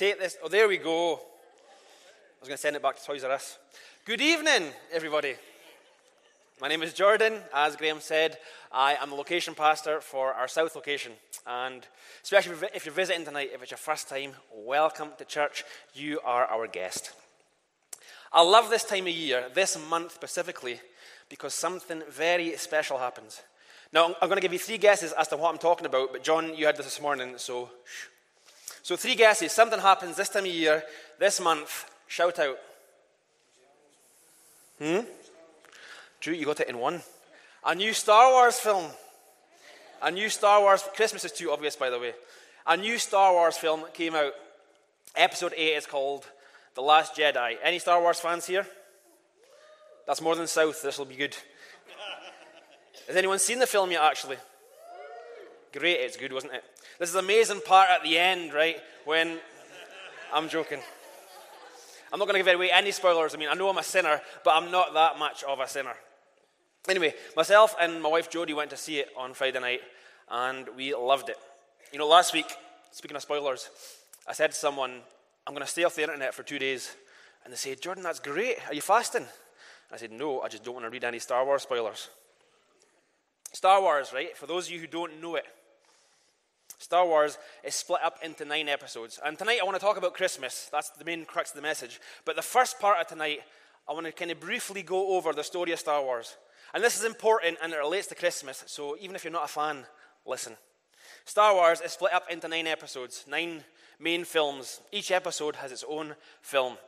Take this. Oh, there we go. I was going to send it back to Toys R Us. Good evening, everybody. My name is Jordan. As Graham said, I am the location pastor for our South location. And especially if you're visiting tonight, if it's your first time, welcome to church. You are our guest. I love this time of year, this month specifically, because something very special happens. Now, I'm going to give you three guesses as to what I'm talking about, but John, you had this this morning, so shh. So, three guesses. Something happens this time of year, this month. Shout out. Hmm? Drew, you got it in one. A new Star Wars film. A new Star Wars. Christmas is too obvious, by the way. A new Star Wars film came out. Episode 8 is called The Last Jedi. Any Star Wars fans here? That's more than South. This will be good. Has anyone seen the film yet, actually? Great, it's good, wasn't it? This is amazing part at the end, right? When. I'm joking. I'm not going to give away any spoilers. I mean, I know I'm a sinner, but I'm not that much of a sinner. Anyway, myself and my wife Jodie went to see it on Friday night, and we loved it. You know, last week, speaking of spoilers, I said to someone, I'm going to stay off the internet for two days. And they said, Jordan, that's great. Are you fasting? I said, No, I just don't want to read any Star Wars spoilers. Star Wars, right? For those of you who don't know it, Star Wars is split up into nine episodes. And tonight I want to talk about Christmas. That's the main crux of the message. But the first part of tonight, I want to kind of briefly go over the story of Star Wars. And this is important and it relates to Christmas. So even if you're not a fan, listen. Star Wars is split up into nine episodes, nine main films. Each episode has its own film.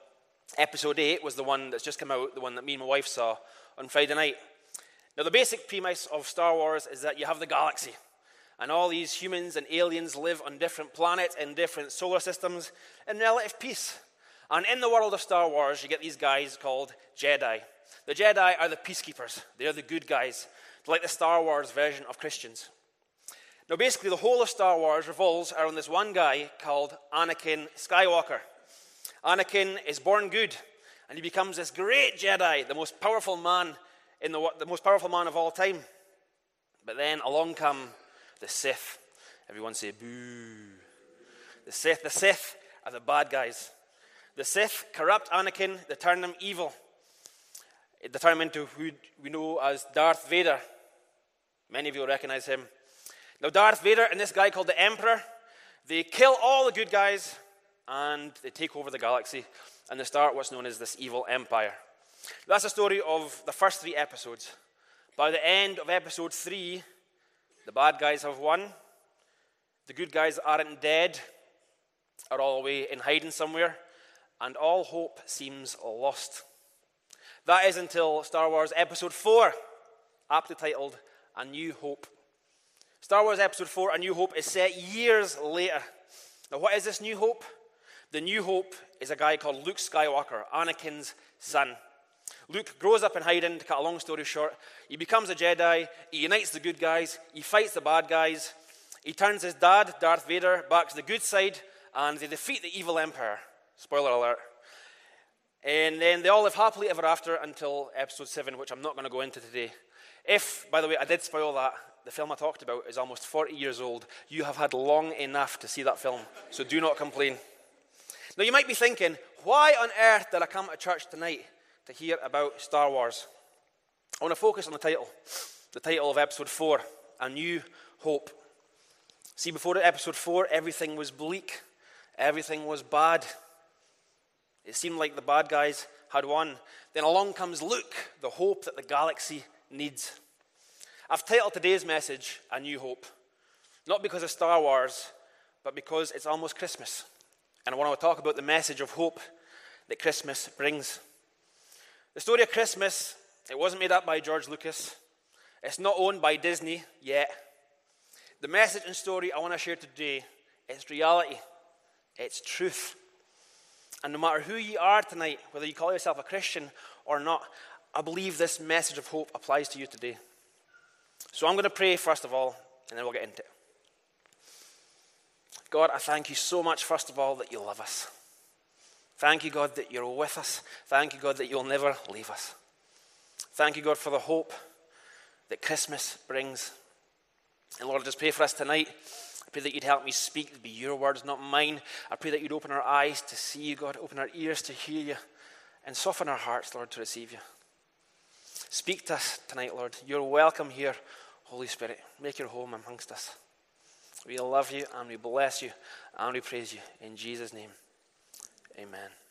Episode 8 was the one that's just come out, the one that me and my wife saw on Friday night. Now, the basic premise of Star Wars is that you have the galaxy and all these humans and aliens live on different planets in different solar systems in relative peace. And in the world of Star Wars, you get these guys called Jedi. The Jedi are the peacekeepers, they're the good guys, they're like the Star Wars version of Christians. Now, basically, the whole of Star Wars revolves around this one guy called Anakin Skywalker. Anakin is born good, and he becomes this great Jedi, the most powerful man in the, the most powerful man of all time. But then along come the Sith. Everyone say boo. The Sith, the Sith are the bad guys. The Sith corrupt Anakin, they turn him evil. They turn him into who we know as Darth Vader. Many of you will recognize him. Now, Darth Vader and this guy called the Emperor, they kill all the good guys and they take over the galaxy and they start what's known as this evil empire. That's the story of the first three episodes. By the end of episode three, the bad guys have won. The good guys aren't dead, are all away in hiding somewhere, and all hope seems lost. That is until Star Wars Episode 4, aptly titled A New Hope. Star Wars Episode 4, A New Hope, is set years later. Now, what is this New Hope? The New Hope is a guy called Luke Skywalker, Anakin's son. Luke grows up in hiding, to cut a long story short. He becomes a Jedi, he unites the good guys, he fights the bad guys, he turns his dad, Darth Vader, back to the good side, and they defeat the evil Emperor. Spoiler alert. And then they all live happily ever after until episode 7, which I'm not going to go into today. If, by the way, I did spoil that, the film I talked about is almost 40 years old. You have had long enough to see that film, so do not complain. Now, you might be thinking, why on earth did I come to church tonight? To hear about Star Wars. I want to focus on the title, the title of episode 4, A New Hope. See, before episode 4, everything was bleak, everything was bad. It seemed like the bad guys had won. Then along comes Luke, the hope that the galaxy needs. I've titled today's message A New Hope, not because of Star Wars, but because it's almost Christmas. And I want to talk about the message of hope that Christmas brings. The story of Christmas, it wasn't made up by George Lucas. It's not owned by Disney yet. The message and story I want to share today is reality. It's truth. And no matter who you are tonight, whether you call yourself a Christian or not, I believe this message of hope applies to you today. So I'm going to pray first of all, and then we'll get into it. God, I thank you so much, first of all, that you love us. Thank you, God, that you're with us. Thank you, God, that you'll never leave us. Thank you, God, for the hope that Christmas brings. And Lord, I just pray for us tonight I pray that you'd help me speak, to be your words, not mine. I pray that you'd open our eyes to see you, God, open our ears to hear you, and soften our hearts, Lord, to receive you. Speak to us tonight, Lord. You're welcome here, Holy Spirit. Make your home amongst us. We love you and we bless you and we praise you. In Jesus' name, amen.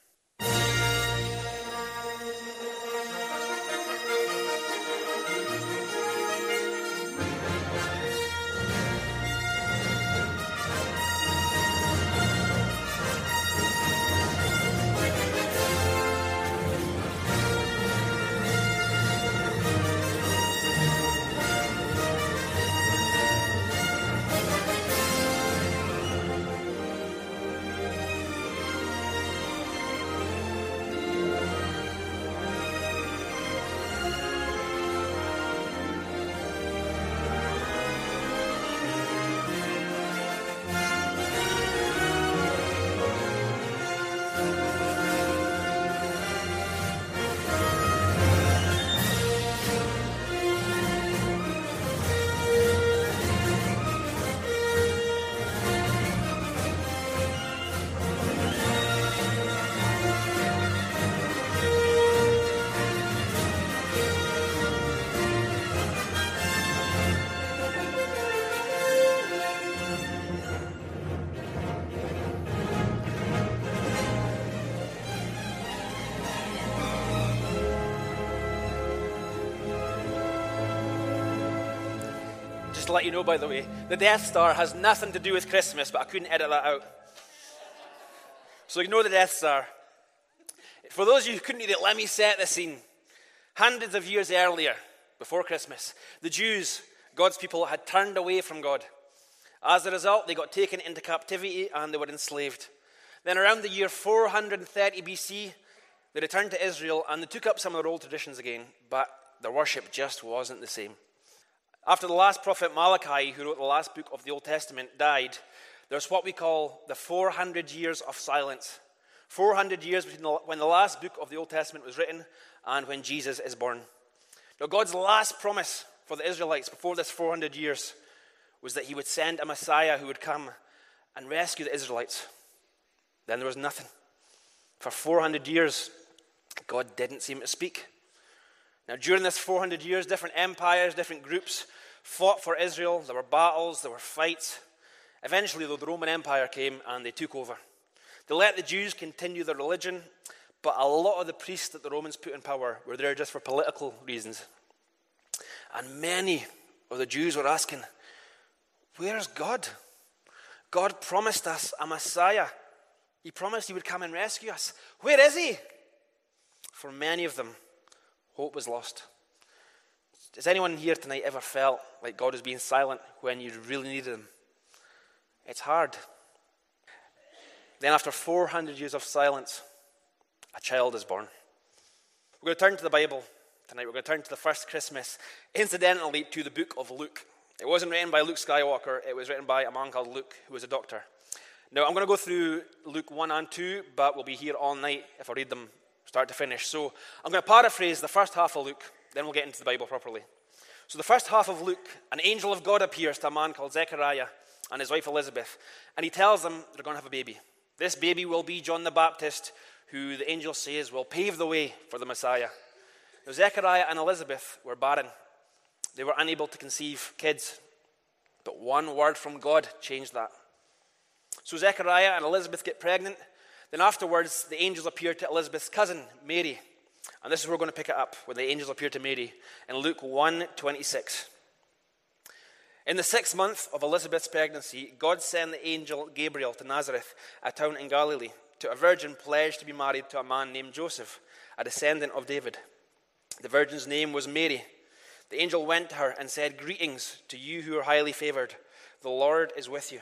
To let you know, by the way, the Death Star has nothing to do with Christmas, but I couldn't edit that out. So ignore the Death Star. For those of you who couldn't read it, let me set the scene. Hundreds of years earlier, before Christmas, the Jews, God's people, had turned away from God. As a result, they got taken into captivity and they were enslaved. Then, around the year 430 BC, they returned to Israel and they took up some of their old traditions again, but their worship just wasn't the same. After the last prophet Malachi, who wrote the last book of the Old Testament, died, there's what we call the 400 years of silence. 400 years between the, when the last book of the Old Testament was written and when Jesus is born. Now, God's last promise for the Israelites before this 400 years was that He would send a Messiah who would come and rescue the Israelites. Then there was nothing. For 400 years, God didn't seem to speak. Now, during this 400 years, different empires, different groups fought for Israel. There were battles, there were fights. Eventually, though, the Roman Empire came and they took over. They let the Jews continue their religion, but a lot of the priests that the Romans put in power were there just for political reasons. And many of the Jews were asking, Where's God? God promised us a Messiah. He promised He would come and rescue us. Where is He? For many of them, hope was lost. Has anyone here tonight ever felt like God was being silent when you really needed Him? It's hard. Then, after 400 years of silence, a child is born. We're going to turn to the Bible tonight. We're going to turn to the first Christmas, incidentally, to the book of Luke. It wasn't written by Luke Skywalker, it was written by a man called Luke, who was a doctor. Now, I'm going to go through Luke 1 and 2, but we'll be here all night if I read them start to finish. So I'm going to paraphrase the first half of Luke, then we'll get into the Bible properly. So, the first half of Luke, an angel of God appears to a man called Zechariah and his wife Elizabeth, and he tells them they're going to have a baby. This baby will be John the Baptist, who the angel says will pave the way for the Messiah. Now, Zechariah and Elizabeth were barren, they were unable to conceive kids. But one word from God changed that. So, Zechariah and Elizabeth get pregnant, then afterwards, the angels appear to Elizabeth's cousin, Mary. And this is where we're going to pick it up, when the angels appear to Mary in Luke 1 26. In the sixth month of Elizabeth's pregnancy, God sent the angel Gabriel to Nazareth, a town in Galilee, to a virgin pledged to be married to a man named Joseph, a descendant of David. The virgin's name was Mary. The angel went to her and said, Greetings to you who are highly favored. The Lord is with you.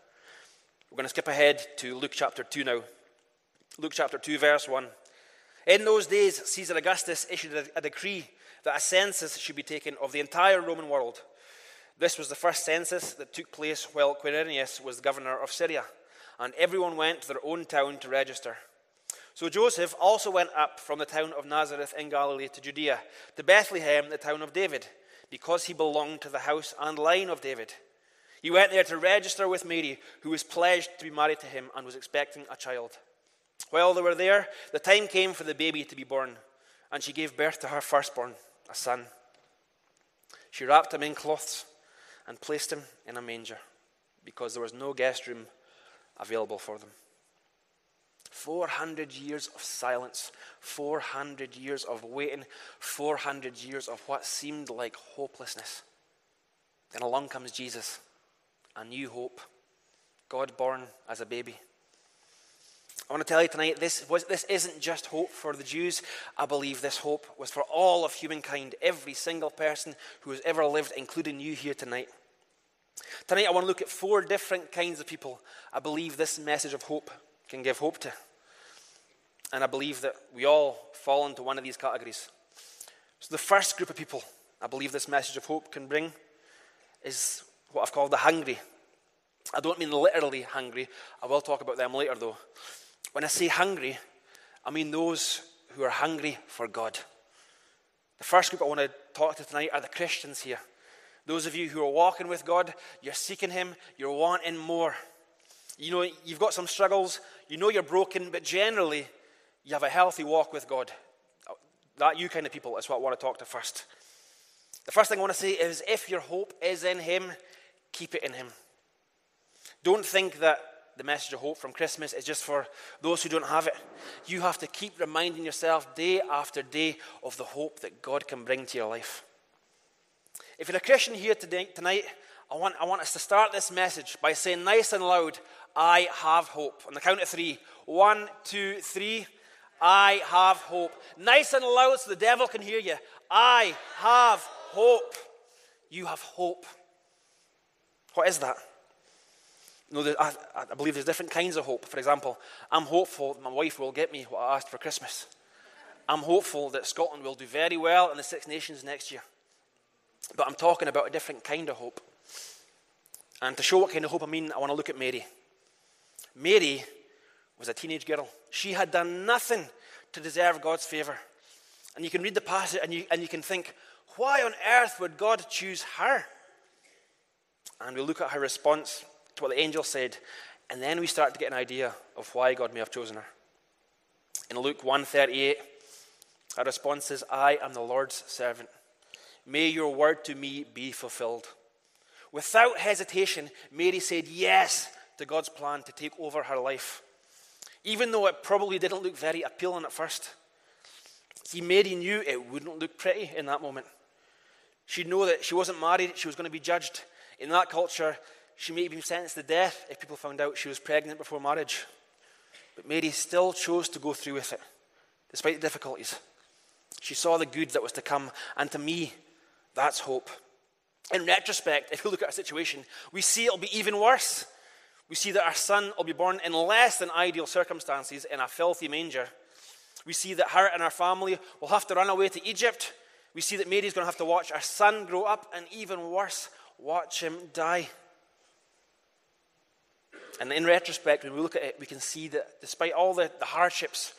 We're going to skip ahead to Luke chapter 2 now. Luke chapter 2, verse 1. In those days, Caesar Augustus issued a, decree that a census should be taken of the entire Roman world. This was the first census that took place while Quirinius was governor of Syria, and everyone went to their own town to register. So Joseph also went up from the town of Nazareth in Galilee to Judea, to Bethlehem, the town of David, because he belonged to the house and line of David. He went there to register with Mary, who was pledged to be married to him and was expecting a child. While they were there, the time came for the baby to be born, and she gave birth to her firstborn, a son. She wrapped him in cloths and placed him in a manger because there was no guest room available for them. 400 years of silence, 400 years of waiting, 400 years of what seemed like hopelessness. Then along comes Jesus, a new hope, God born as a baby. I want to tell you tonight this, was, this isn't just hope for the Jews. I believe this hope was for all of humankind, every single person who has ever lived, including you here tonight. Tonight, I want to look at four different kinds of people I believe this message of hope can give hope to. And I believe that we all fall into one of these categories. So, the first group of people I believe this message of hope can bring is what I've called the hungry. I don't mean literally hungry, I will talk about them later though. When I say hungry, I mean those who are hungry for God. The first group I want to talk to tonight are the Christians here. Those of you who are walking with God, you're seeking Him, you're wanting more. You know, you've got some struggles, you know you're broken, but generally, you have a healthy walk with God. That you kind of people is what I want to talk to first. The first thing I want to say is if your hope is in Him, keep it in Him. Don't think that the message of hope from Christmas is just for those who don't have it. You have to keep reminding yourself day after day of the hope that God can bring to your life. If you're a Christian here today, tonight, I want, I want us to start this message by saying nice and loud, I have hope. On the count of three. One, two, three. I have hope. Nice and loud so the devil can hear you. I have hope. You have hope. What is that? You know, I, I believe there's different kinds of hope. For example, I'm hopeful that my wife will get me what I asked for Christmas. I'm hopeful that Scotland will do very well in the Six Nations next year. But I'm talking about a different kind of hope. And to show what kind of hope I mean, I want to look at Mary. Mary was a teenage girl. She had done nothing to deserve God's favor. And you can read the passage and you, and you can think, why on earth would God choose her? And we look at her response to what the angel said, and then we start to get an idea of why God may have chosen her. In Luke 1:38, her response is, I am the Lord's servant. May your word to me be fulfilled. Without hesitation, Mary said yes to God's plan to take over her life, even though it probably didn't look very appealing at first. See, Mary knew it wouldn't look pretty in that moment. She'd know that she wasn't married, she was going to be judged. In that culture, she may have been sentenced to death if people found out she was pregnant before marriage. But Mary still chose to go through with it, despite the difficulties. She saw the good that was to come, and to me, that's hope. In retrospect, if we look at our situation, we see it'll be even worse. We see that our son will be born in less than ideal circumstances in a filthy manger. We see that her and her family will have to run away to Egypt. We see that Mary's going to have to watch our son grow up, and even worse, watch him die. And in retrospect, when we look at it, we can see that despite all the, the hardships,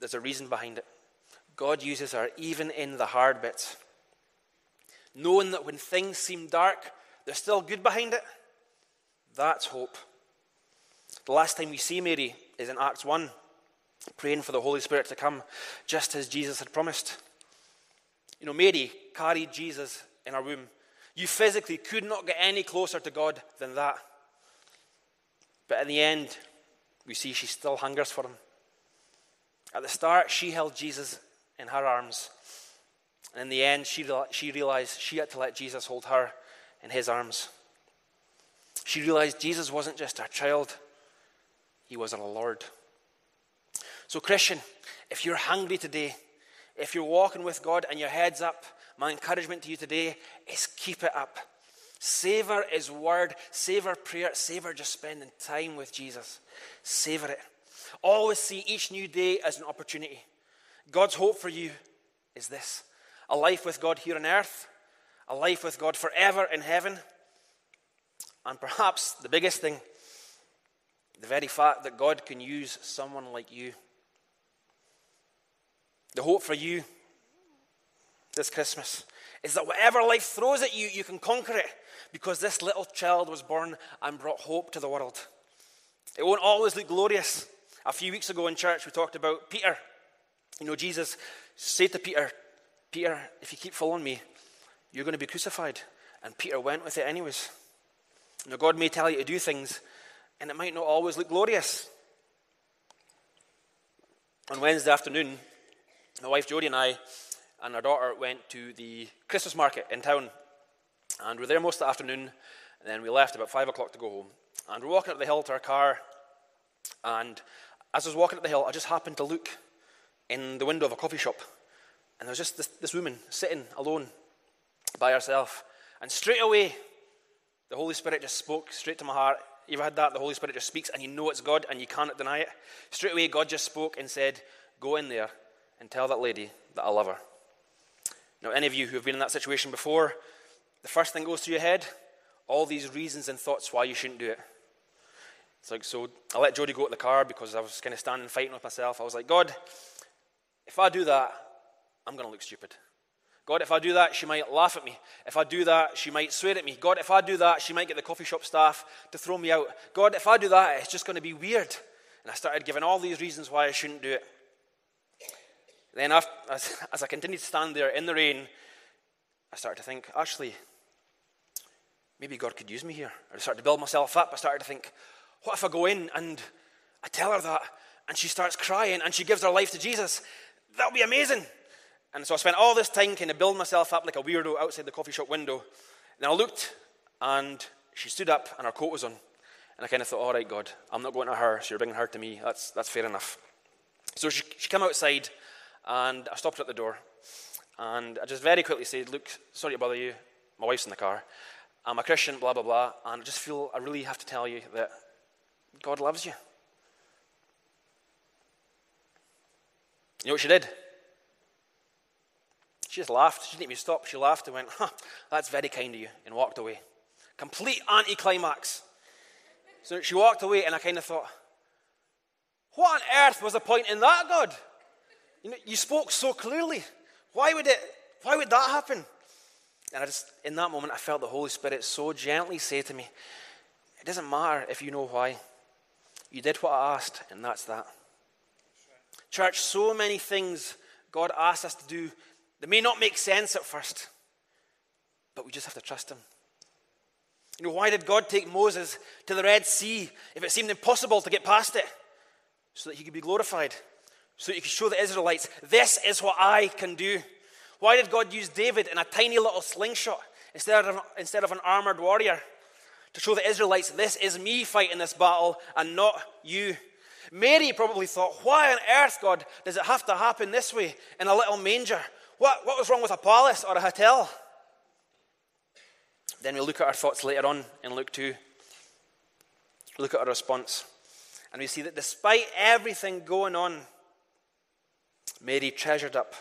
there's a reason behind it. God uses her even in the hard bits knowing that when things seem dark, there's still good behind it. That's hope. The last time we see Mary is in Acts 1, praying for the Holy Spirit to come, just as Jesus had promised. You know, Mary carried Jesus in her womb. You physically could not get any closer to God than that. But in the end, we see she still hungers for him. At the start, she held Jesus in her arms. And in the end, she, she realized she had to let Jesus hold her in his arms. She realized Jesus wasn't just her child, he was her Lord. So, Christian, if you're hungry today, if you're walking with God and your head's up, my encouragement to you today is keep it up. Savor His word, savor prayer, savor just spending time with Jesus. Savor it. Always see each new day as an opportunity. God's hope for you is this a life with God here on earth, a life with God forever in heaven, and perhaps the biggest thing, the very fact that God can use someone like you. The hope for you this Christmas is that whatever life throws at you, you can conquer it because this little child was born and brought hope to the world. It won't always look glorious. A few weeks ago in church, we talked about Peter. You know, Jesus said to Peter, Peter, if you keep following me, you're going to be crucified. And Peter went with it anyways. Now, God may tell you to do things, and it might not always look glorious. On Wednesday afternoon, my wife Jodie and I and our daughter went to the Christmas market in town. And we were there most of the afternoon, and then we left about five o'clock to go home. And we're walking up the hill to our car, and as I was walking up the hill, I just happened to look in the window of a coffee shop, and there was just this, this woman sitting alone by herself. And straight away, the Holy Spirit just spoke straight to my heart. You've had that? The Holy Spirit just speaks, and you know it's God, and you cannot deny it. Straight away, God just spoke and said, Go in there and tell that lady that I love her. Now, any of you who have been in that situation before, the first thing goes through your head, all these reasons and thoughts why you shouldn't do it. It's like, so I let Jodie go to the car because I was kind of standing fighting with myself. I was like, God, if I do that, I'm going to look stupid. God, if I do that, she might laugh at me. If I do that, she might swear at me. God, if I do that, she might get the coffee shop staff to throw me out. God, if I do that, it's just going to be weird. And I started giving all these reasons why I shouldn't do it. Then, after, as, as I continued to stand there in the rain, I started to think, actually, maybe God could use me here. I started to build myself up. I started to think, what if I go in and I tell her that and she starts crying and she gives her life to Jesus? That would be amazing. And so I spent all this time kind of building myself up like a weirdo outside the coffee shop window. Then I looked and she stood up and her coat was on. And I kind of thought, all right, God, I'm not going to her, so you're bringing her to me. That's, that's fair enough. So she, she came outside and I stopped her at the door. And I just very quickly said, Look, sorry to bother you. My wife's in the car. I'm a Christian, blah, blah, blah. And I just feel I really have to tell you that God loves you. You know what she did? She just laughed. She didn't even stop. She laughed and went, huh, that's very kind of you, and walked away. Complete anticlimax. So she walked away, and I kind of thought, what on earth was the point in that, God? You, know, you spoke so clearly. Why would it? Why would that happen? And I just, in that moment, I felt the Holy Spirit so gently say to me, "It doesn't matter if you know why. You did what I asked, and that's that." Church, so many things God asks us to do that may not make sense at first, but we just have to trust Him. You know, why did God take Moses to the Red Sea if it seemed impossible to get past it? So that he could be glorified so you could show the Israelites, this is what I can do. Why did God use David in a tiny little slingshot instead of, instead of an armored warrior? To show the Israelites, this is me fighting this battle and not you. Mary probably thought, why on earth, God, does it have to happen this way in a little manger? What, what was wrong with a palace or a hotel? Then we look at our thoughts later on in Luke 2. Look at our response. And we see that despite everything going on, Mary treasured up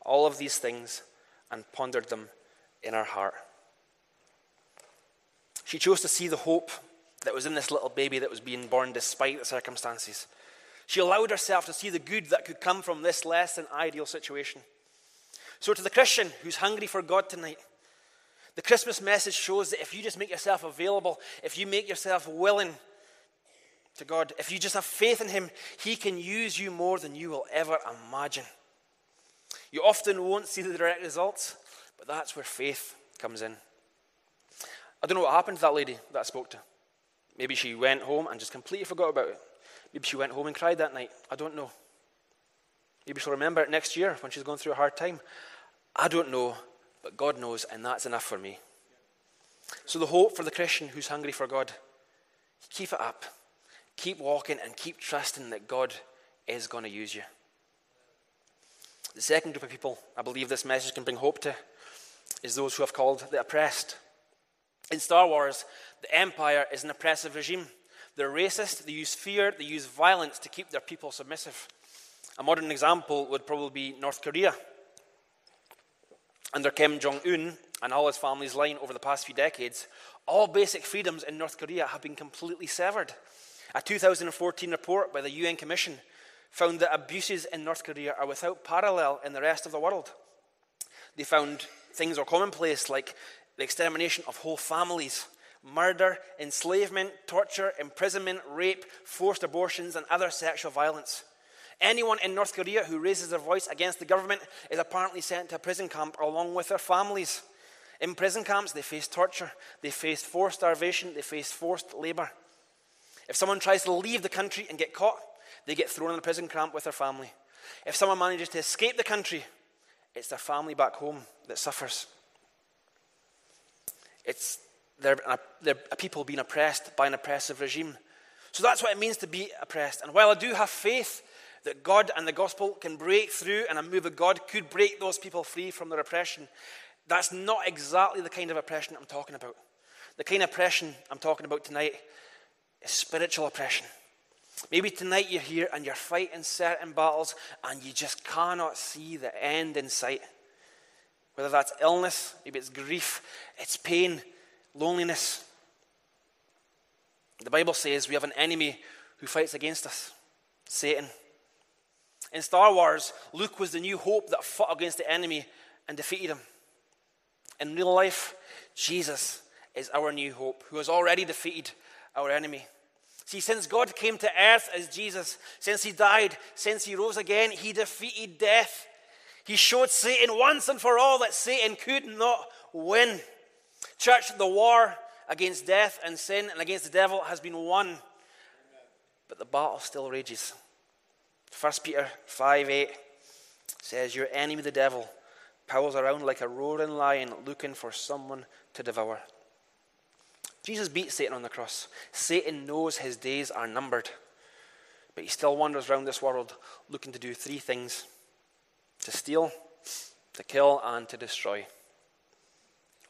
all of these things and pondered them in her heart. She chose to see the hope that was in this little baby that was being born despite the circumstances. She allowed herself to see the good that could come from this less than ideal situation. So, to the Christian who's hungry for God tonight, the Christmas message shows that if you just make yourself available, if you make yourself willing to God, if you just have faith in Him, He can use you more than you will ever imagine. You often won't see the direct results, but that's where faith comes in. I don't know what happened to that lady that I spoke to. Maybe she went home and just completely forgot about it. Maybe she went home and cried that night. I don't know. Maybe she'll remember it next year when she's going through a hard time. I don't know, but God knows, and that's enough for me. So, the hope for the Christian who's hungry for God keep it up. Keep walking and keep trusting that God is going to use you. The second group of people I believe this message can bring hope to is those who have called the oppressed. In Star Wars, the Empire is an oppressive regime. They're racist, they use fear, they use violence to keep their people submissive. A modern example would probably be North Korea. Under Kim Jong un and all his family's line over the past few decades, all basic freedoms in North Korea have been completely severed. A 2014 report by the UN Commission found that abuses in North Korea are without parallel in the rest of the world. They found things are commonplace like the extermination of whole families, murder, enslavement, torture, imprisonment, rape, forced abortions, and other sexual violence. Anyone in North Korea who raises their voice against the government is apparently sent to a prison camp along with their families. In prison camps, they face torture, they face forced starvation, they face forced labor. If someone tries to leave the country and get caught, they get thrown in a prison camp with their family. If someone manages to escape the country, it's their family back home that suffers. It's they're people being oppressed by an oppressive regime. So that's what it means to be oppressed. And while I do have faith that God and the gospel can break through and a move of God could break those people free from their oppression, that's not exactly the kind of oppression I'm talking about. The kind of oppression I'm talking about tonight spiritual oppression. Maybe tonight you're here and you're fighting certain battles and you just cannot see the end in sight. Whether that's illness, maybe it's grief, it's pain, loneliness. The Bible says we have an enemy who fights against us Satan. In Star Wars, Luke was the new hope that fought against the enemy and defeated him. In real life, Jesus is our new hope who has already defeated our enemy. See, since God came to earth as Jesus, since he died, since he rose again, he defeated death. He showed Satan once and for all that Satan could not win. Church, the war against death and sin and against the devil has been won, but the battle still rages. 1 Peter 5 8 says, Your enemy, the devil, prowls around like a roaring lion looking for someone to devour. Jesus beat Satan on the cross. Satan knows his days are numbered, but he still wanders around this world looking to do three things to steal, to kill, and to destroy.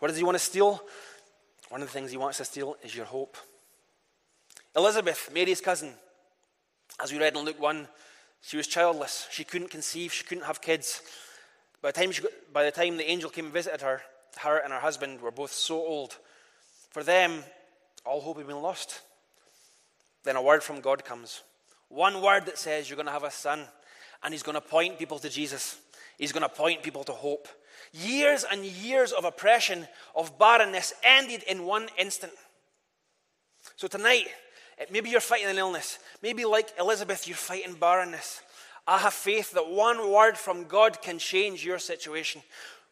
What does he want to steal? One of the things he wants to steal is your hope. Elizabeth, Mary's cousin, as we read in Luke 1, she was childless. She couldn't conceive, she couldn't have kids. By the time, she, by the, time the angel came and visited her, her and her husband were both so old for them, all hope had been lost. Then a word from God comes. One word that says you're going to have a son, and he's going to point people to Jesus. He's going to point people to hope. Years and years of oppression, of barrenness, ended in one instant. So tonight, eh, maybe you're fighting an illness. Maybe, like Elizabeth, you're fighting barrenness. I have faith that one word from God can change your situation.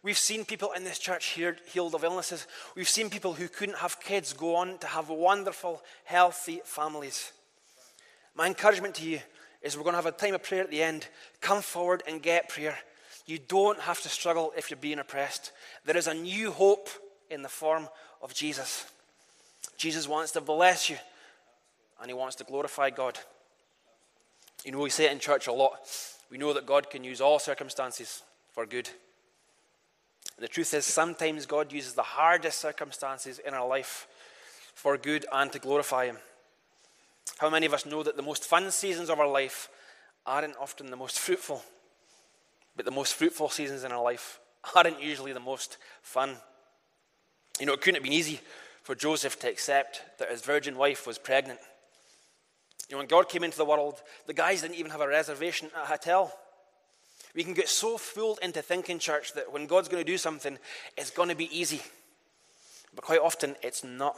We've seen people in this church healed of illnesses. We've seen people who couldn't have kids go on to have wonderful, healthy families. My encouragement to you is we're going to have a time of prayer at the end. Come forward and get prayer. You don't have to struggle if you're being oppressed. There is a new hope in the form of Jesus. Jesus wants to bless you and he wants to glorify God. You know, we say it in church a lot. We know that God can use all circumstances for good. The truth is, sometimes God uses the hardest circumstances in our life for good and to glorify Him. How many of us know that the most fun seasons of our life aren't often the most fruitful, but the most fruitful seasons in our life aren't usually the most fun? You know, it couldn't have been easy for Joseph to accept that his virgin wife was pregnant. You know, when God came into the world, the guys didn't even have a reservation at a hotel. We can get so fooled into thinking, church, that when God's going to do something, it's going to be easy. But quite often, it's not.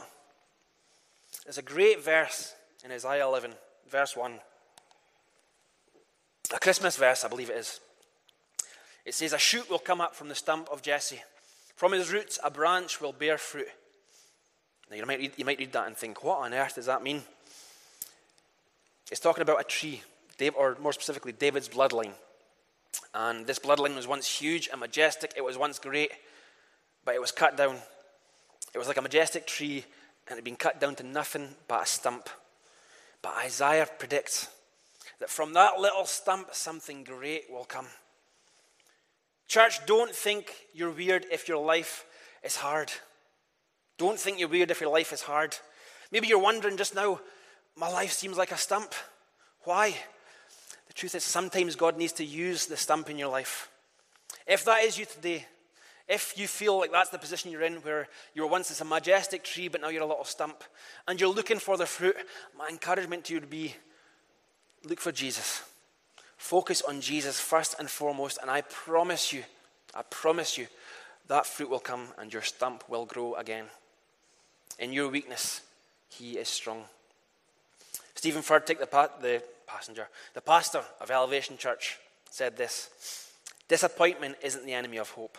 There's a great verse in Isaiah 11, verse 1. A Christmas verse, I believe it is. It says, A shoot will come up from the stump of Jesse. From his roots, a branch will bear fruit. Now, you might, read, you might read that and think, what on earth does that mean? It's talking about a tree, or more specifically, David's bloodline. And this bloodline was once huge and majestic. It was once great, but it was cut down. It was like a majestic tree, and it had been cut down to nothing but a stump. But Isaiah predicts that from that little stump, something great will come. Church, don't think you're weird if your life is hard. Don't think you're weird if your life is hard. Maybe you're wondering just now, my life seems like a stump. Why? The truth is, sometimes God needs to use the stump in your life. If that is you today, if you feel like that's the position you're in, where you were once a majestic tree, but now you're a little stump, and you're looking for the fruit, my encouragement to you would be look for Jesus. Focus on Jesus first and foremost, and I promise you, I promise you, that fruit will come and your stump will grow again. In your weakness, He is strong. Steven Furtick, the, the passenger, the pastor of Elevation Church, said this Disappointment isn't the enemy of hope.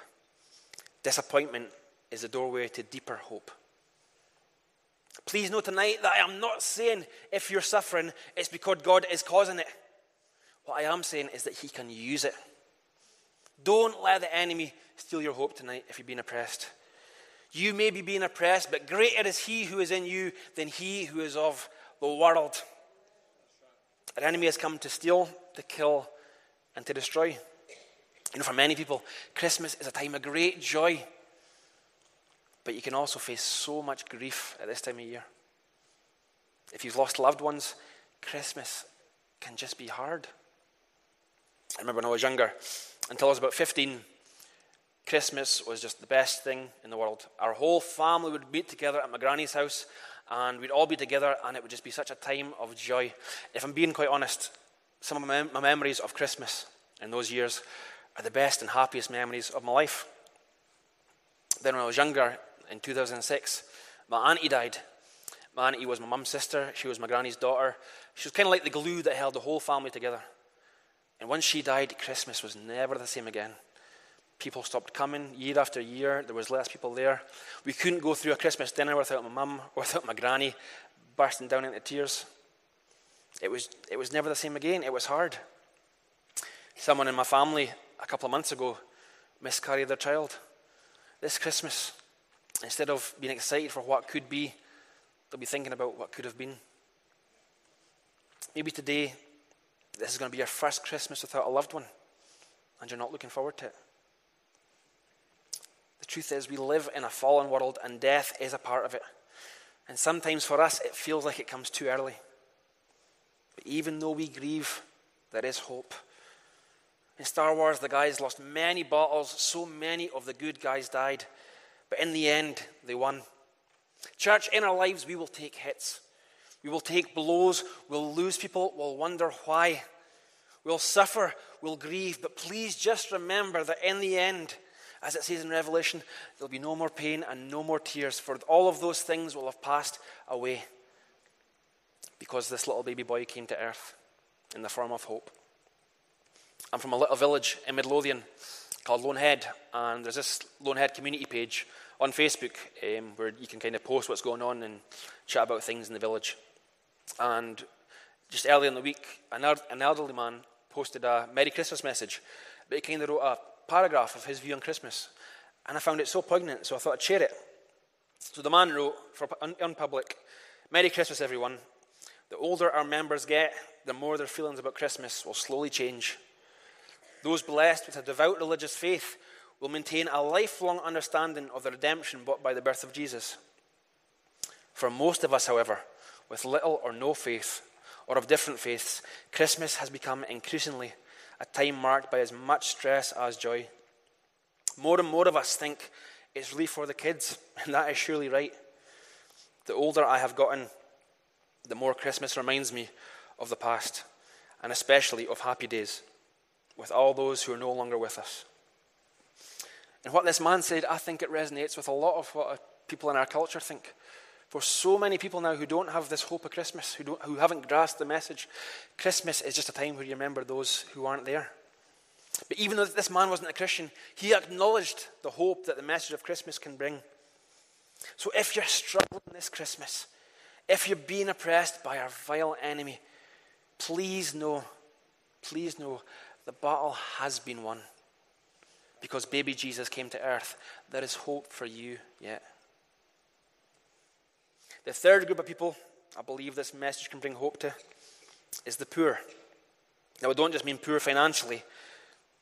Disappointment is the doorway to deeper hope. Please know tonight that I am not saying if you're suffering, it's because God is causing it. What I am saying is that He can use it. Don't let the enemy steal your hope tonight if you're being oppressed. You may be being oppressed, but greater is He who is in you than He who is of the world. An enemy has come to steal, to kill, and to destroy. You know, for many people, Christmas is a time of great joy. But you can also face so much grief at this time of year. If you've lost loved ones, Christmas can just be hard. I remember when I was younger, until I was about 15, Christmas was just the best thing in the world. Our whole family would meet together at my granny's house, and we'd all be together, and it would just be such a time of joy. If I'm being quite honest, some of my, my memories of Christmas in those years are the best and happiest memories of my life. Then, when I was younger, in 2006, my auntie died. My auntie was my mum's sister, she was my granny's daughter. She was kind of like the glue that held the whole family together. And once she died, Christmas was never the same again. People stopped coming year after year. There was less people there. We couldn't go through a Christmas dinner without my mum or without my granny bursting down into tears. It was, it was never the same again. It was hard. Someone in my family a couple of months ago miscarried their child. This Christmas, instead of being excited for what could be, they'll be thinking about what could have been. Maybe today, this is going to be your first Christmas without a loved one, and you're not looking forward to it. The truth is, we live in a fallen world, and death is a part of it. And sometimes for us, it feels like it comes too early. But even though we grieve, there is hope. In Star Wars, the guys lost many battles, so many of the good guys died. But in the end, they won. Church, in our lives, we will take hits. We will take blows. We'll lose people. We'll wonder why. We'll suffer. We'll grieve. But please just remember that in the end, as it says in Revelation, there'll be no more pain and no more tears, for all of those things will have passed away because this little baby boy came to earth in the form of hope. I'm from a little village in Midlothian called Loanhead, and there's this Loanhead community page on Facebook um, where you can kind of post what's going on and chat about things in the village. And just earlier in the week, an, an elderly man posted a Merry Christmas message, but he kind of wrote a paragraph of his view on Christmas. And I found it so poignant, so I thought I'd share it. So the man wrote for on public, Merry Christmas, everyone. The older our members get, the more their feelings about Christmas will slowly change. Those blessed with a devout religious faith will maintain a lifelong understanding of the redemption brought by the birth of Jesus. For most of us, however, with little or no faith, or of different faiths, Christmas has become increasingly a time marked by as much stress as joy. More and more of us think it's really for the kids, and that is surely right. The older I have gotten, the more Christmas reminds me of the past, and especially of happy days with all those who are no longer with us. And what this man said, I think it resonates with a lot of what uh, people in our culture think. For so many people now who don't have this hope of Christmas, who, don't, who haven't grasped the message, Christmas is just a time where you remember those who aren't there. But even though this man wasn't a Christian, he acknowledged the hope that the message of Christmas can bring. So if you're struggling this Christmas, if you're being oppressed by our vile enemy, please know, please know the battle has been won. Because baby Jesus came to earth, there is hope for you yet. The third group of people I believe this message can bring hope to is the poor. Now, I don't just mean poor financially,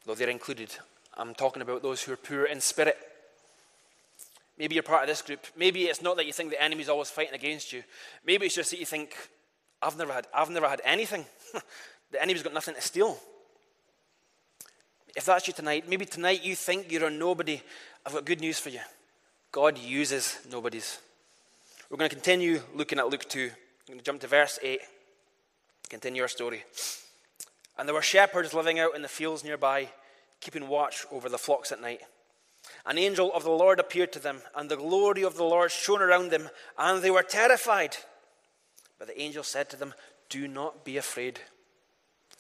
though they're included. I'm talking about those who are poor in spirit. Maybe you're part of this group. Maybe it's not that you think the enemy's always fighting against you. Maybe it's just that you think, I've never had, I've never had anything. the enemy's got nothing to steal. If that's you tonight, maybe tonight you think you're a nobody. I've got good news for you. God uses nobodies. We're going to continue looking at Luke 2. I'm going to jump to verse 8. Continue our story. And there were shepherds living out in the fields nearby, keeping watch over the flocks at night. An angel of the Lord appeared to them, and the glory of the Lord shone around them, and they were terrified. But the angel said to them, Do not be afraid.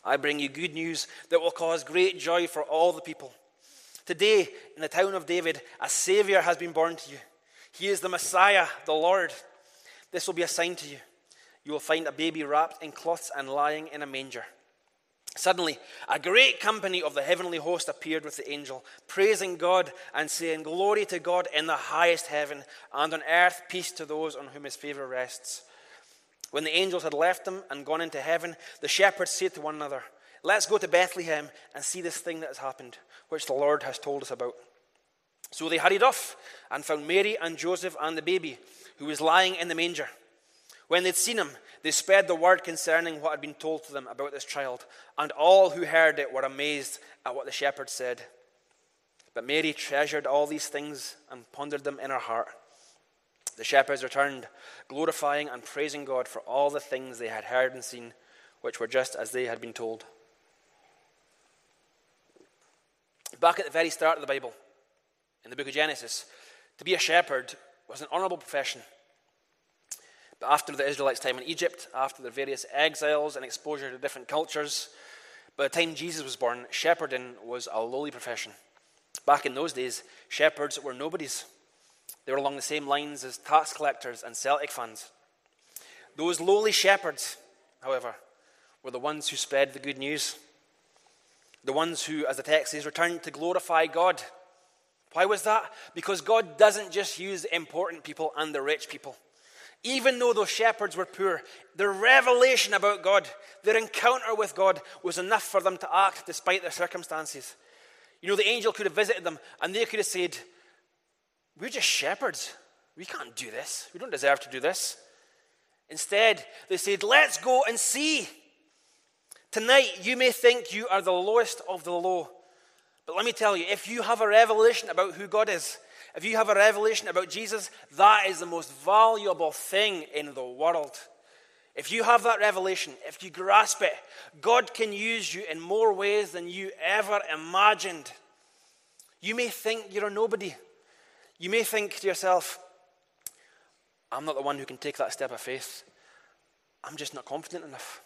I bring you good news that will cause great joy for all the people. Today, in the town of David, a Savior has been born to you. He is the Messiah, the Lord. This will be a sign to you. You will find a baby wrapped in cloths and lying in a manger. Suddenly, a great company of the heavenly host appeared with the angel, praising God and saying, Glory to God in the highest heaven, and on earth peace to those on whom his favor rests. When the angels had left them and gone into heaven, the shepherds said to one another, Let's go to Bethlehem and see this thing that has happened, which the Lord has told us about. So they hurried off and found Mary and Joseph and the baby, who was lying in the manger. When they'd seen him, they spread the word concerning what had been told to them about this child, and all who heard it were amazed at what the shepherds said. But Mary treasured all these things and pondered them in her heart. The shepherds returned, glorifying and praising God for all the things they had heard and seen, which were just as they had been told. Back at the very start of the Bible, in the book of Genesis, to be a shepherd was an honorable profession. But after the Israelites' time in Egypt, after their various exiles and exposure to different cultures, by the time Jesus was born, shepherding was a lowly profession. Back in those days, shepherds were nobodies. They were along the same lines as tax collectors and Celtic fans. Those lowly shepherds, however, were the ones who spread the good news. The ones who, as the text says, returned to glorify God. Why was that? Because God doesn't just use important people and the rich people. Even though those shepherds were poor, their revelation about God, their encounter with God, was enough for them to act despite their circumstances. You know, the angel could have visited them and they could have said, we're just shepherds. We can't do this. We don't deserve to do this. Instead, they said, Let's go and see. Tonight, you may think you are the lowest of the low. But let me tell you, if you have a revelation about who God is, if you have a revelation about Jesus, that is the most valuable thing in the world. If you have that revelation, if you grasp it, God can use you in more ways than you ever imagined. You may think you're a nobody. You may think to yourself, I'm not the one who can take that step of faith. I'm just not confident enough.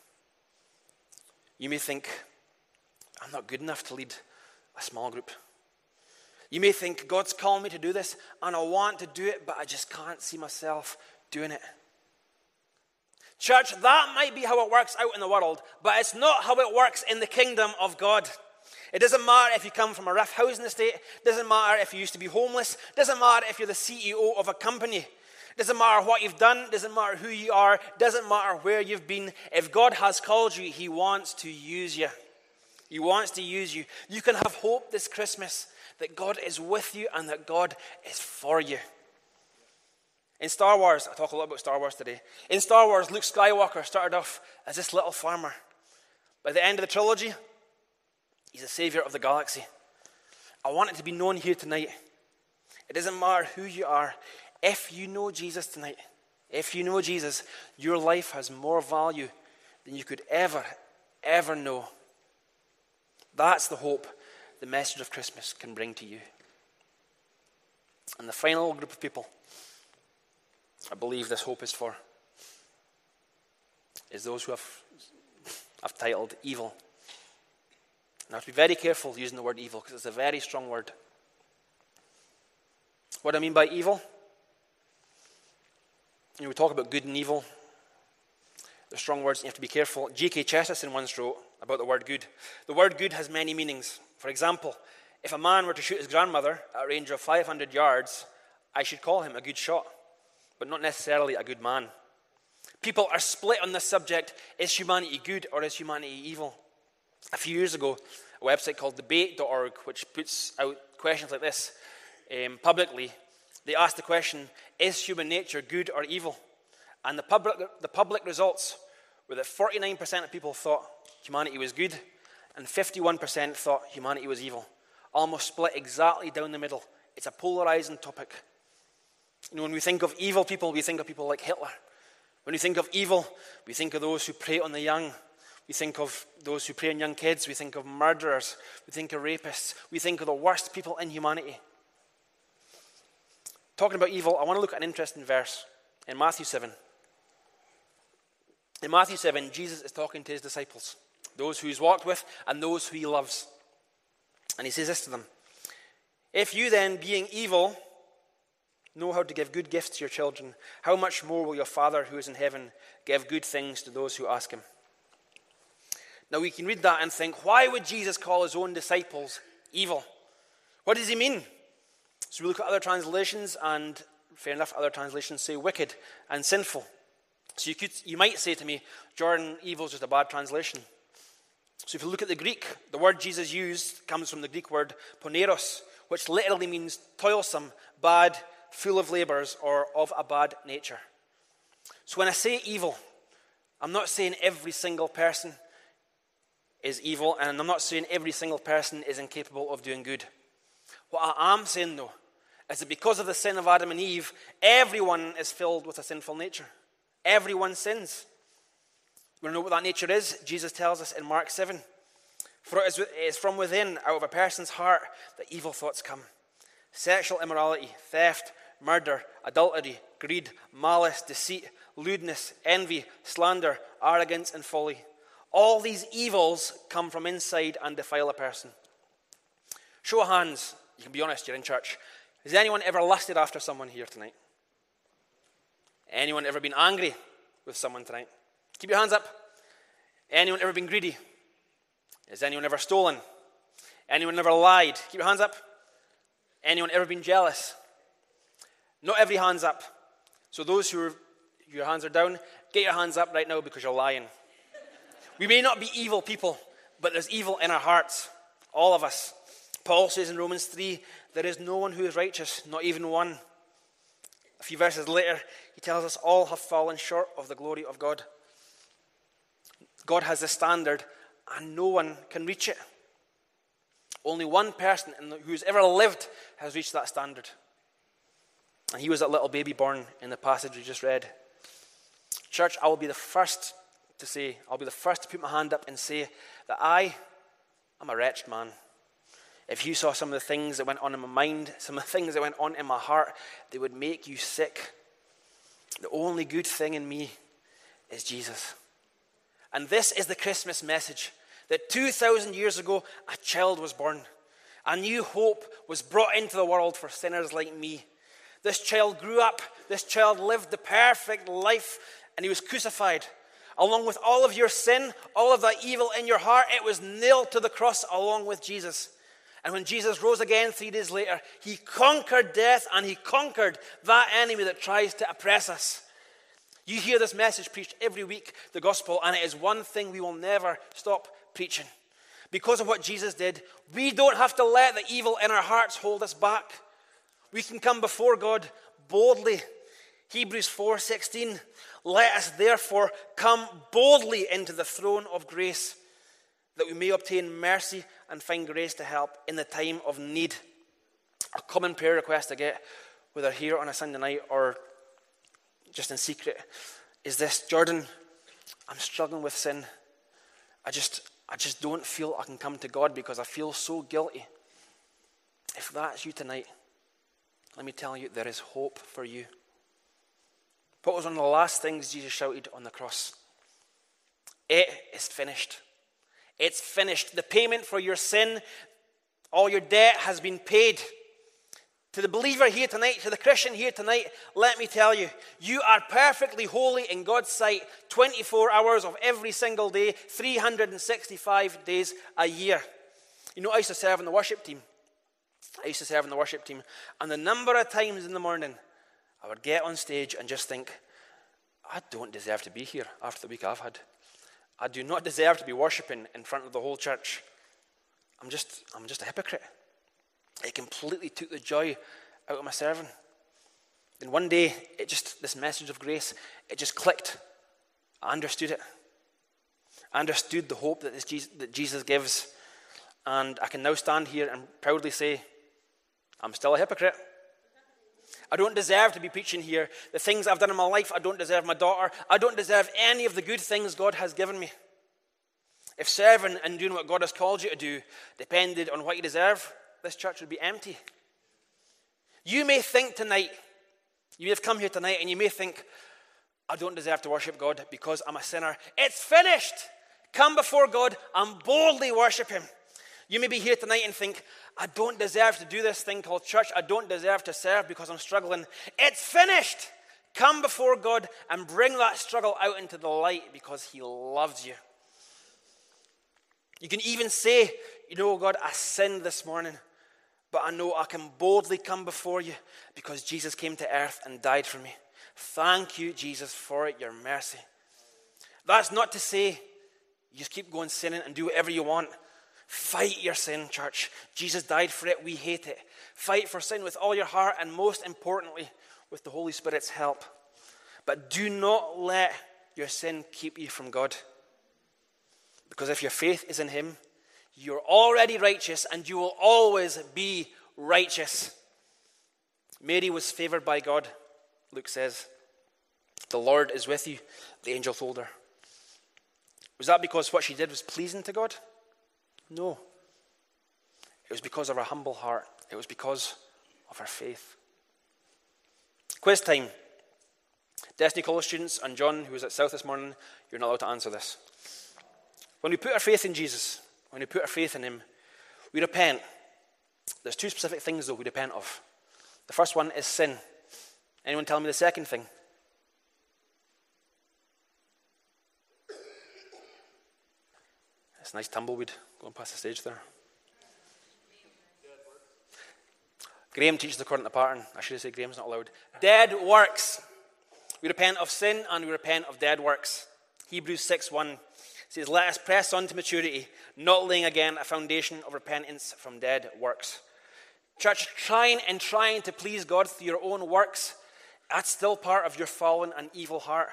You may think, I'm not good enough to lead a small group. You may think, God's calling me to do this, and I want to do it, but I just can't see myself doing it. Church, that might be how it works out in the world, but it's not how it works in the kingdom of God. It doesn't matter if you come from a rough housing estate. Doesn't matter if you used to be homeless. Doesn't matter if you're the CEO of a company. Doesn't matter what you've done. Doesn't matter who you are. Doesn't matter where you've been. If God has called you, He wants to use you. He wants to use you. You can have hope this Christmas that God is with you and that God is for you. In Star Wars, I talk a lot about Star Wars today. In Star Wars, Luke Skywalker started off as this little farmer. By the end of the trilogy, He's the Savior of the galaxy. I want it to be known here tonight. It doesn't matter who you are. If you know Jesus tonight, if you know Jesus, your life has more value than you could ever, ever know. That's the hope the message of Christmas can bring to you. And the final group of people I believe this hope is for is those who have, I've titled evil. Now, to be very careful using the word evil because it's a very strong word. What I mean by evil? you know, we talk about good and evil. The strong words, you have to be careful. G.K. Chesterton once wrote about the word good. The word good has many meanings. For example, if a man were to shoot his grandmother at a range of 500 yards, I should call him a good shot, but not necessarily a good man. People are split on this subject is humanity good or is humanity evil? A few years ago, a website called debate.org, which puts out questions like this um, publicly, they asked the question Is human nature good or evil? And the public, the public results were that 49% of people thought humanity was good, and 51% thought humanity was evil. Almost split exactly down the middle. It's a polarizing topic. You know, when we think of evil people, we think of people like Hitler. When we think of evil, we think of those who prey on the young. We think of those who prey on young kids. We think of murderers. We think of rapists. We think of the worst people in humanity. Talking about evil, I want to look at an interesting verse in Matthew 7. In Matthew 7, Jesus is talking to his disciples, those who he's walked with and those who he loves. And he says this to them If you then, being evil, know how to give good gifts to your children, how much more will your Father who is in heaven give good things to those who ask him? Now we can read that and think, why would Jesus call his own disciples evil? What does he mean? So we look at other translations, and fair enough, other translations say wicked and sinful. So you, could, you might say to me, Jordan, evil is just a bad translation. So if you look at the Greek, the word Jesus used comes from the Greek word poneros, which literally means toilsome, bad, full of labors, or of a bad nature. So when I say evil, I'm not saying every single person is evil, and I'm not saying every single person is incapable of doing good. What I am saying, though, is that because of the sin of Adam and Eve, everyone is filled with a sinful nature. Everyone sins. You want to know what that nature is? Jesus tells us in Mark 7. For it is from within, out of a person's heart, that evil thoughts come sexual immorality, theft, murder, adultery, greed, malice, deceit, lewdness, envy, slander, arrogance, and folly. All these evils come from inside and defile a person. Show of hands. You can be honest, you're in church. Has anyone ever lusted after someone here tonight? Anyone ever been angry with someone tonight? Keep your hands up. Anyone ever been greedy? Has anyone ever stolen? Anyone ever lied? Keep your hands up. Anyone ever been jealous? Not every hand's up. So those who are, your hands are down, get your hands up right now because you're lying. we may not be evil people, but there's evil in our hearts. All of us. Paul says in Romans 3 there is no one who is righteous, not even one. A few verses later, he tells us all have fallen short of the glory of God. God has a standard, and no one can reach it. Only one person who's ever lived has reached that standard. And he was that little baby born in the passage we just read. Church, I will be the first to say, I'll be the first to put my hand up and say that I am a wretched man if you saw some of the things that went on in my mind, some of the things that went on in my heart, they would make you sick. The only good thing in me is Jesus. And this is the Christmas message that 2,000 years ago, a child was born. A new hope was brought into the world for sinners like me. This child grew up, this child lived the perfect life, and he was crucified. Along with all of your sin, all of that evil in your heart, it was nailed to the cross along with Jesus. And when Jesus rose again three days later, he conquered death and he conquered that enemy that tries to oppress us. You hear this message preached every week, the gospel, and it is one thing we will never stop preaching. Because of what Jesus did, we don't have to let the evil in our hearts hold us back. We can come before God boldly. Hebrews 4:16 Let us therefore come boldly into the throne of grace that we may obtain mercy and find grace to help in the time of need. A common prayer request I get, whether here on a Sunday night or just in secret, is this Jordan, I'm struggling with sin. I just, I just don't feel I can come to God because I feel so guilty. If that's you tonight, let me tell you, there is hope for you. What was one of the last things Jesus shouted on the cross? It is finished. It's finished. The payment for your sin, all your debt has been paid. To the believer here tonight, to the Christian here tonight, let me tell you, you are perfectly holy in God's sight 24 hours of every single day, 365 days a year. You know, I used to serve in the worship team. I used to serve in the worship team. And the number of times in the morning I would get on stage and just think, I don't deserve to be here after the week I've had. I do not deserve to be worshipping in front of the whole church. I'm just, I'm just a hypocrite. It completely took the joy out of my serving. And one day, it just, this message of grace, it just clicked. I understood it. I understood the hope that, Jesus, that Jesus gives. And I can now stand here and proudly say, I'm still a hypocrite. I don't deserve to be preaching here. The things I've done in my life, I don't deserve my daughter. I don't deserve any of the good things God has given me. If serving and doing what God has called you to do depended on what you deserve, this church would be empty. You may think tonight, you may have come here tonight and you may think, I don't deserve to worship God because I'm a sinner. It's finished. Come before God and boldly worship Him. You may be here tonight and think, I don't deserve to do this thing called church. I don't deserve to serve because I'm struggling. It's finished. Come before God and bring that struggle out into the light because He loves you. You can even say, You know, God, I sinned this morning, but I know I can boldly come before you because Jesus came to earth and died for me. Thank you, Jesus, for it, your mercy. That's not to say you just keep going sinning and do whatever you want. Fight your sin, church. Jesus died for it. We hate it. Fight for sin with all your heart and, most importantly, with the Holy Spirit's help. But do not let your sin keep you from God. Because if your faith is in Him, you're already righteous and you will always be righteous. Mary was favored by God, Luke says. The Lord is with you, the angel told her. Was that because what she did was pleasing to God? No. It was because of her humble heart, it was because of her faith. Quiz time. Destiny College students and John, who was at South this morning, you're not allowed to answer this. When we put our faith in Jesus, when we put our faith in Him, we repent. There's two specific things, though, we repent of. The first one is sin. Anyone tell me the second thing? It's a nice tumbleweed going past the stage there. Graham teaches according to pattern. I should have said Graham's not allowed. Dead works. We repent of sin and we repent of dead works. Hebrews 6 1 says, Let us press on to maturity, not laying again a foundation of repentance from dead works. Church, trying and trying to please God through your own works, that's still part of your fallen and evil heart.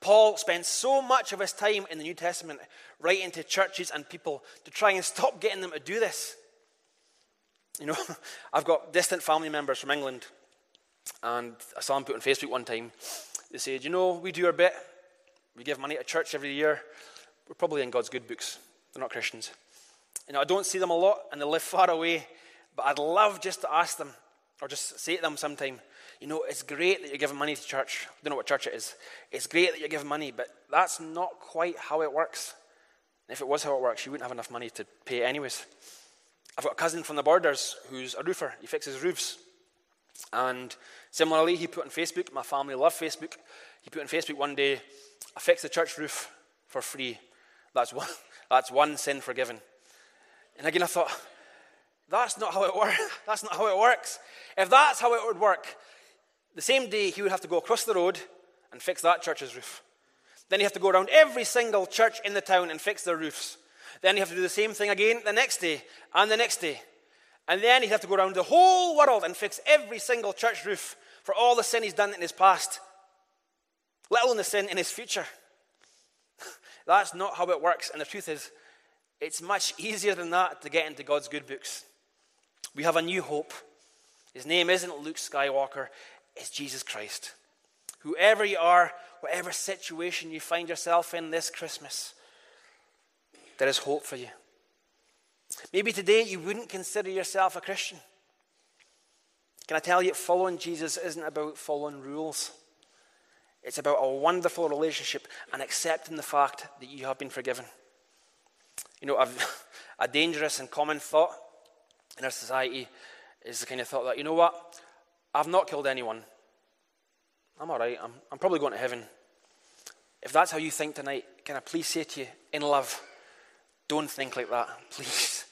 Paul spends so much of his time in the New Testament writing to churches and people to try and stop getting them to do this. You know, I've got distant family members from England, and I saw them put on Facebook one time. They said, You know, we do our bit. We give money to church every year. We're probably in God's good books. They're not Christians. You know, I don't see them a lot, and they live far away, but I'd love just to ask them, or just say to them sometime, you know, it's great that you're giving money to church. I don't know what church it is. It's great that you're giving money, but that's not quite how it works. And if it was how it works, you wouldn't have enough money to pay anyways. I've got a cousin from the borders who's a roofer. He fixes roofs. And similarly, he put on Facebook, my family love Facebook. He put on Facebook one day, I fixed the church roof for free. That's one, that's one sin forgiven. And again, I thought, that's not how it works. That's not how it works. If that's how it would work, the same day, he would have to go across the road and fix that church's roof. Then he'd have to go around every single church in the town and fix their roofs. Then he'd have to do the same thing again the next day and the next day. And then he'd have to go around the whole world and fix every single church roof for all the sin he's done in his past, let alone the sin in his future. That's not how it works. And the truth is, it's much easier than that to get into God's good books. We have a new hope. His name isn't Luke Skywalker, it's Jesus Christ. Whoever you are, whatever situation you find yourself in this Christmas, there is hope for you. Maybe today you wouldn't consider yourself a Christian. Can I tell you, following Jesus isn't about following rules. It's about a wonderful relationship and accepting the fact that you have been forgiven. You know, a, a dangerous and common thought in our society is the kind of thought that, you know what? I've not killed anyone. I'm all right. I'm, I'm probably going to heaven. If that's how you think tonight, can I please say to you, in love, don't think like that, please.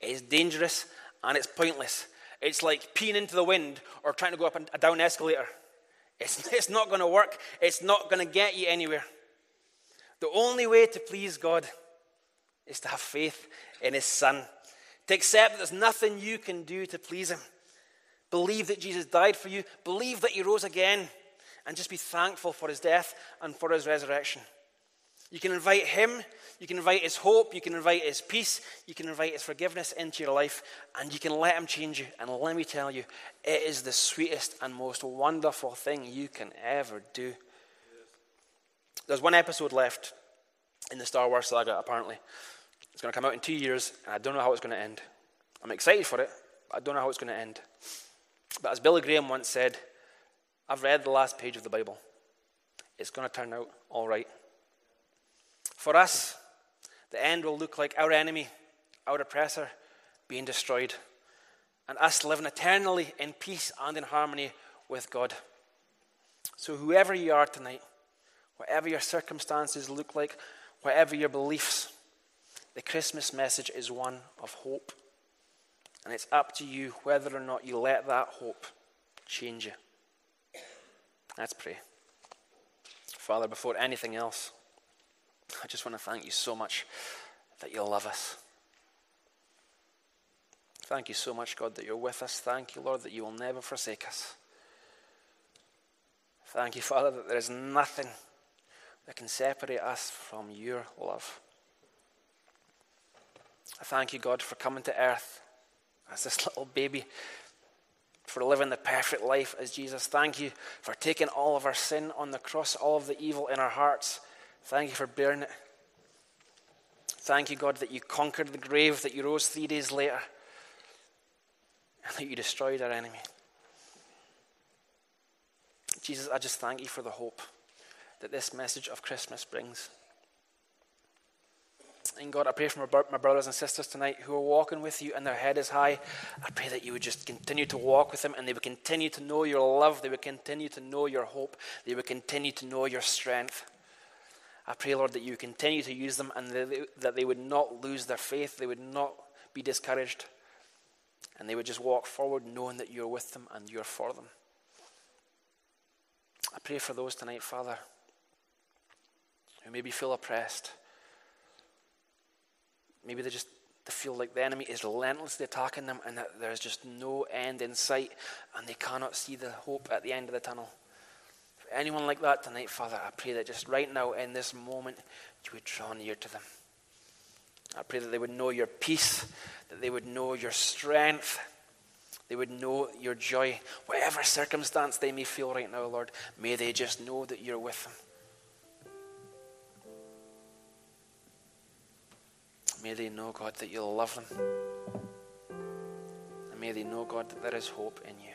It's dangerous and it's pointless. It's like peeing into the wind or trying to go up a down escalator. It's, it's not going to work, it's not going to get you anywhere. The only way to please God is to have faith in His Son, to accept that there's nothing you can do to please Him. Believe that Jesus died for you, believe that He rose again, and just be thankful for His death and for His resurrection. You can invite Him, you can invite His hope, you can invite His peace, you can invite His forgiveness into your life, and you can let Him change you. And let me tell you, it is the sweetest and most wonderful thing you can ever do. There's one episode left in the Star Wars saga, apparently. It's going to come out in two years, and I don't know how it's going to end. I'm excited for it, but I don't know how it's going to end. But as Billy Graham once said, I've read the last page of the Bible. It's going to turn out all right. For us, the end will look like our enemy, our oppressor, being destroyed, and us living eternally in peace and in harmony with God. So, whoever you are tonight, whatever your circumstances look like, whatever your beliefs, the Christmas message is one of hope. And it's up to you whether or not you let that hope change you. Let's pray. Father, before anything else, I just want to thank you so much that you love us. Thank you so much, God, that you're with us. Thank you, Lord, that you will never forsake us. Thank you, Father, that there is nothing that can separate us from your love. I thank you, God, for coming to earth as this little baby, for living the perfect life as Jesus. Thank you for taking all of our sin on the cross, all of the evil in our hearts Thank you for bearing it. Thank you, God, that you conquered the grave, that you rose three days later, and that you destroyed our enemy. Jesus, I just thank you for the hope that this message of Christmas brings. And God, I pray for my brothers and sisters tonight who are walking with you and their head is high. I pray that you would just continue to walk with them and they would continue to know your love. They would continue to know your hope. They would continue to know your strength. I pray, Lord, that you continue to use them and that they would not lose their faith, they would not be discouraged, and they would just walk forward knowing that you're with them and you're for them. I pray for those tonight, Father, who maybe feel oppressed. Maybe they just they feel like the enemy is relentlessly attacking them and that there's just no end in sight and they cannot see the hope at the end of the tunnel anyone like that tonight, Father, I pray that just right now in this moment, you would draw near to them. I pray that they would know your peace, that they would know your strength, they would know your joy. Whatever circumstance they may feel right now, Lord, may they just know that you're with them. May they know, God, that you love them. And may they know, God, that there is hope in you.